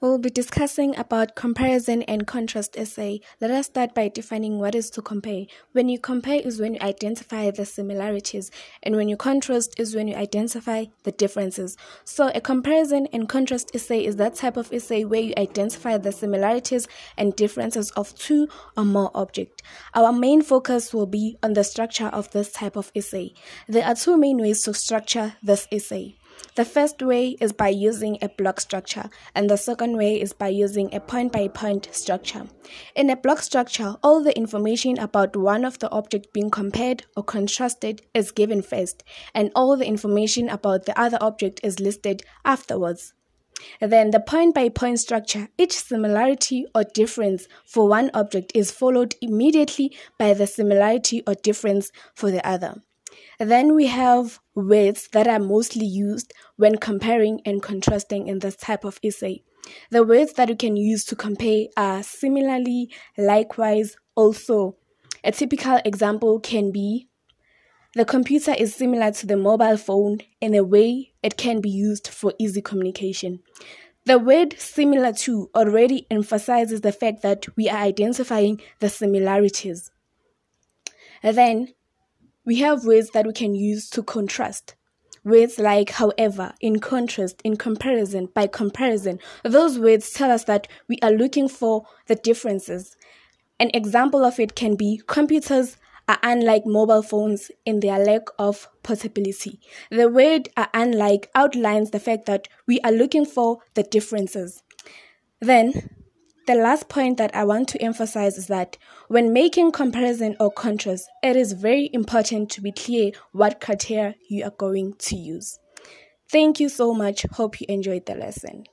We'll be discussing about comparison and contrast essay. Let us start by defining what is to compare. When you compare is when you identify the similarities, and when you contrast is when you identify the differences. So, a comparison and contrast essay is that type of essay where you identify the similarities and differences of two or more objects. Our main focus will be on the structure of this type of essay. There are two main ways to structure this essay. The first way is by using a block structure, and the second way is by using a point by point structure. In a block structure, all the information about one of the objects being compared or contrasted is given first, and all the information about the other object is listed afterwards. Then the point by point structure, each similarity or difference for one object is followed immediately by the similarity or difference for the other. Then we have words that are mostly used when comparing and contrasting in this type of essay. The words that you can use to compare are similarly, likewise, also. A typical example can be the computer is similar to the mobile phone in a way it can be used for easy communication. The word similar to already emphasizes the fact that we are identifying the similarities. then we have words that we can use to contrast. Words like however, in contrast, in comparison, by comparison. Those words tell us that we are looking for the differences. An example of it can be computers are unlike mobile phones in their lack of portability. The word are unlike outlines the fact that we are looking for the differences. Then the last point that I want to emphasize is that when making comparison or contrast, it is very important to be clear what criteria you are going to use. Thank you so much. Hope you enjoyed the lesson.